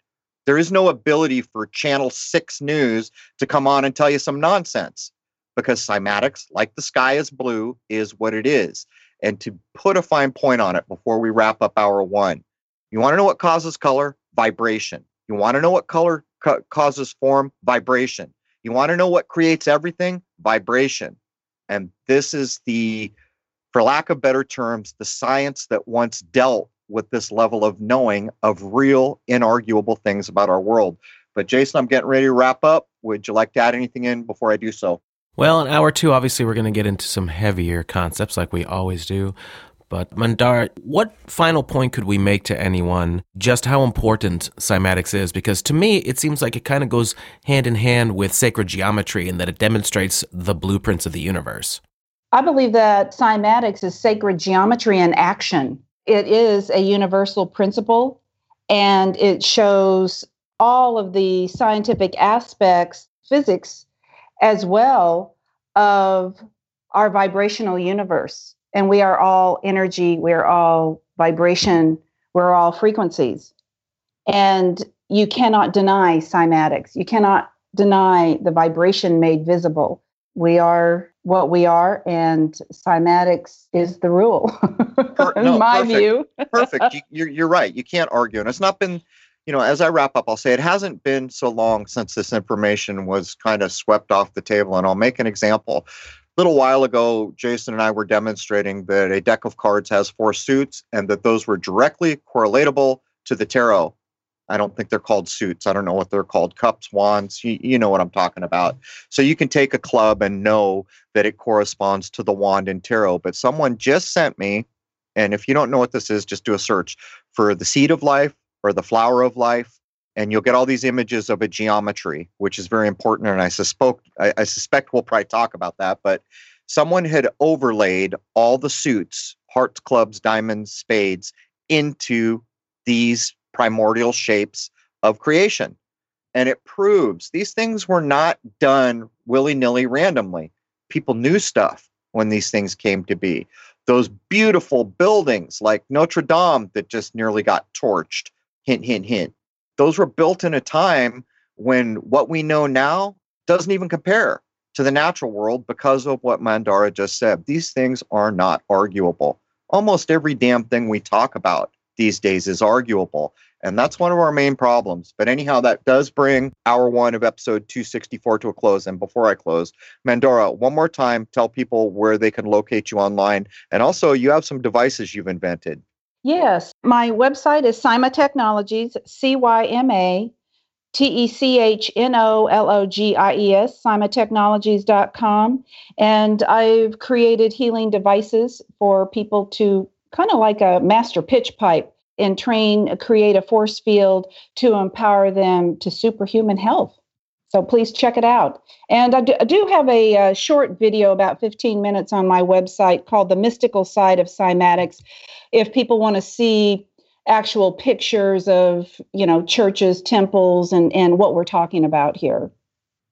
A: There is no ability for Channel 6 News to come on and tell you some nonsense because cymatics, like the sky is blue, is what it is. And to put a fine point on it before we wrap up hour one, you want to know what causes color? Vibration. You want to know what color ca- causes form? Vibration. You want to know what creates everything? Vibration. And this is the, for lack of better terms, the science that once dealt with this level of knowing of real, inarguable things about our world. But Jason, I'm getting ready to wrap up. Would you like to add anything in before I do so?
B: Well, in hour two, obviously, we're going to get into some heavier concepts like we always do. But Mandara, what final point could we make to anyone just how important cymatics is? Because to me, it seems like it kind of goes hand in hand with sacred geometry and that it demonstrates the blueprints of the universe.
C: I believe that cymatics is sacred geometry in action. It is a universal principle and it shows all of the scientific aspects, physics as well, of our vibrational universe and we are all energy, we're all vibration, we're all frequencies. And you cannot deny cymatics. You cannot deny the vibration made visible. We are what we are, and cymatics is the rule. (laughs) per, no, in my
A: perfect,
C: view.
A: perfect. You, you're, you're right. You can't argue. And it's not been, you know, as I wrap up, I'll say it hasn't been so long since this information was kind of swept off the table. And I'll make an example A little while ago, Jason and I were demonstrating that a deck of cards has four suits and that those were directly correlatable to the tarot. I don't think they're called suits. I don't know what they're called cups, wands. You, you know what I'm talking about. So you can take a club and know that it corresponds to the wand in tarot. But someone just sent me, and if you don't know what this is, just do a search for the seed of life or the flower of life and you'll get all these images of a geometry, which is very important. And I suspect I, I suspect we'll probably talk about that. But someone had overlaid all the suits, hearts, clubs, diamonds, spades, into these primordial shapes of creation. And it proves these things were not done willy nilly randomly. People knew stuff when these things came to be. Those beautiful buildings like Notre Dame that just nearly got torched, hint, hint, hint those were built in a time when what we know now doesn't even compare to the natural world because of what Mandara just said. These things are not arguable. Almost every damn thing we talk about these days is arguable. And that's one of our main problems. But anyhow, that does bring hour one of episode 264 to a close. And before I close, Mandara, one more time, tell people where they can locate you online. And also, you have some devices you've invented.
C: Yes. My website is Cyma Technologies, C Y M A T E C H N O L O G I E S, cymatechnologies.com. And I've created healing devices for people to kind of like a master pitch pipe and train, create a force field to empower them to superhuman health. So please check it out. And I do, I do have a, a, short video, about 15 minutes, on my website called The Mystical Side of Cymatics. If people want to see actual pictures of, you know, churches, temples, and, and what we're talking about here.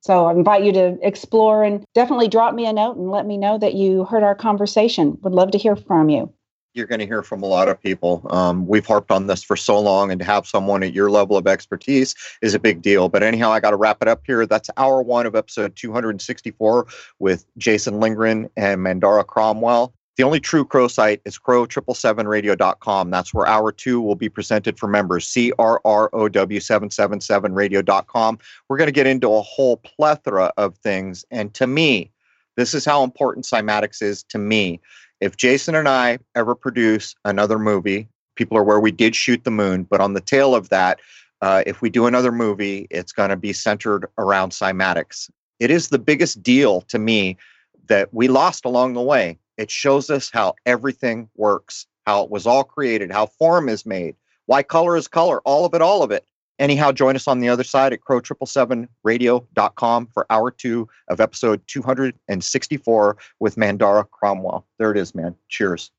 C: So I invite you to explore and definitely drop me a note and let me know that you heard our conversation. Would love to hear from you
A: you're going to hear from a lot of people. Um, we've harped on this for so long, and to have someone at your level of expertise is a big deal. But anyhow, I got to wrap it up here. That's hour one of episode 264 with Jason Lindgren and Mandara Cromwell. The only true Crow site is crrow777radio.com. That's where hour two will be presented for members, crrow777radio.com. We're going to get into a whole plethora of things. And to me, this is how important cymatics is to me if Jason and I ever produce another movie, people are where we did shoot the moon, but on the tail of that, uh, if we do another movie, it's going to be centered around cymatics. It is the biggest deal to me that we lost along the way. It shows us how everything works, how it was all created, how form is made, why color is color, all of it, all of it. Anyhow, join us on the other side at crrow777radio.com for hour two of episode 264 with Mandara Cromwell. There it is, man. Cheers.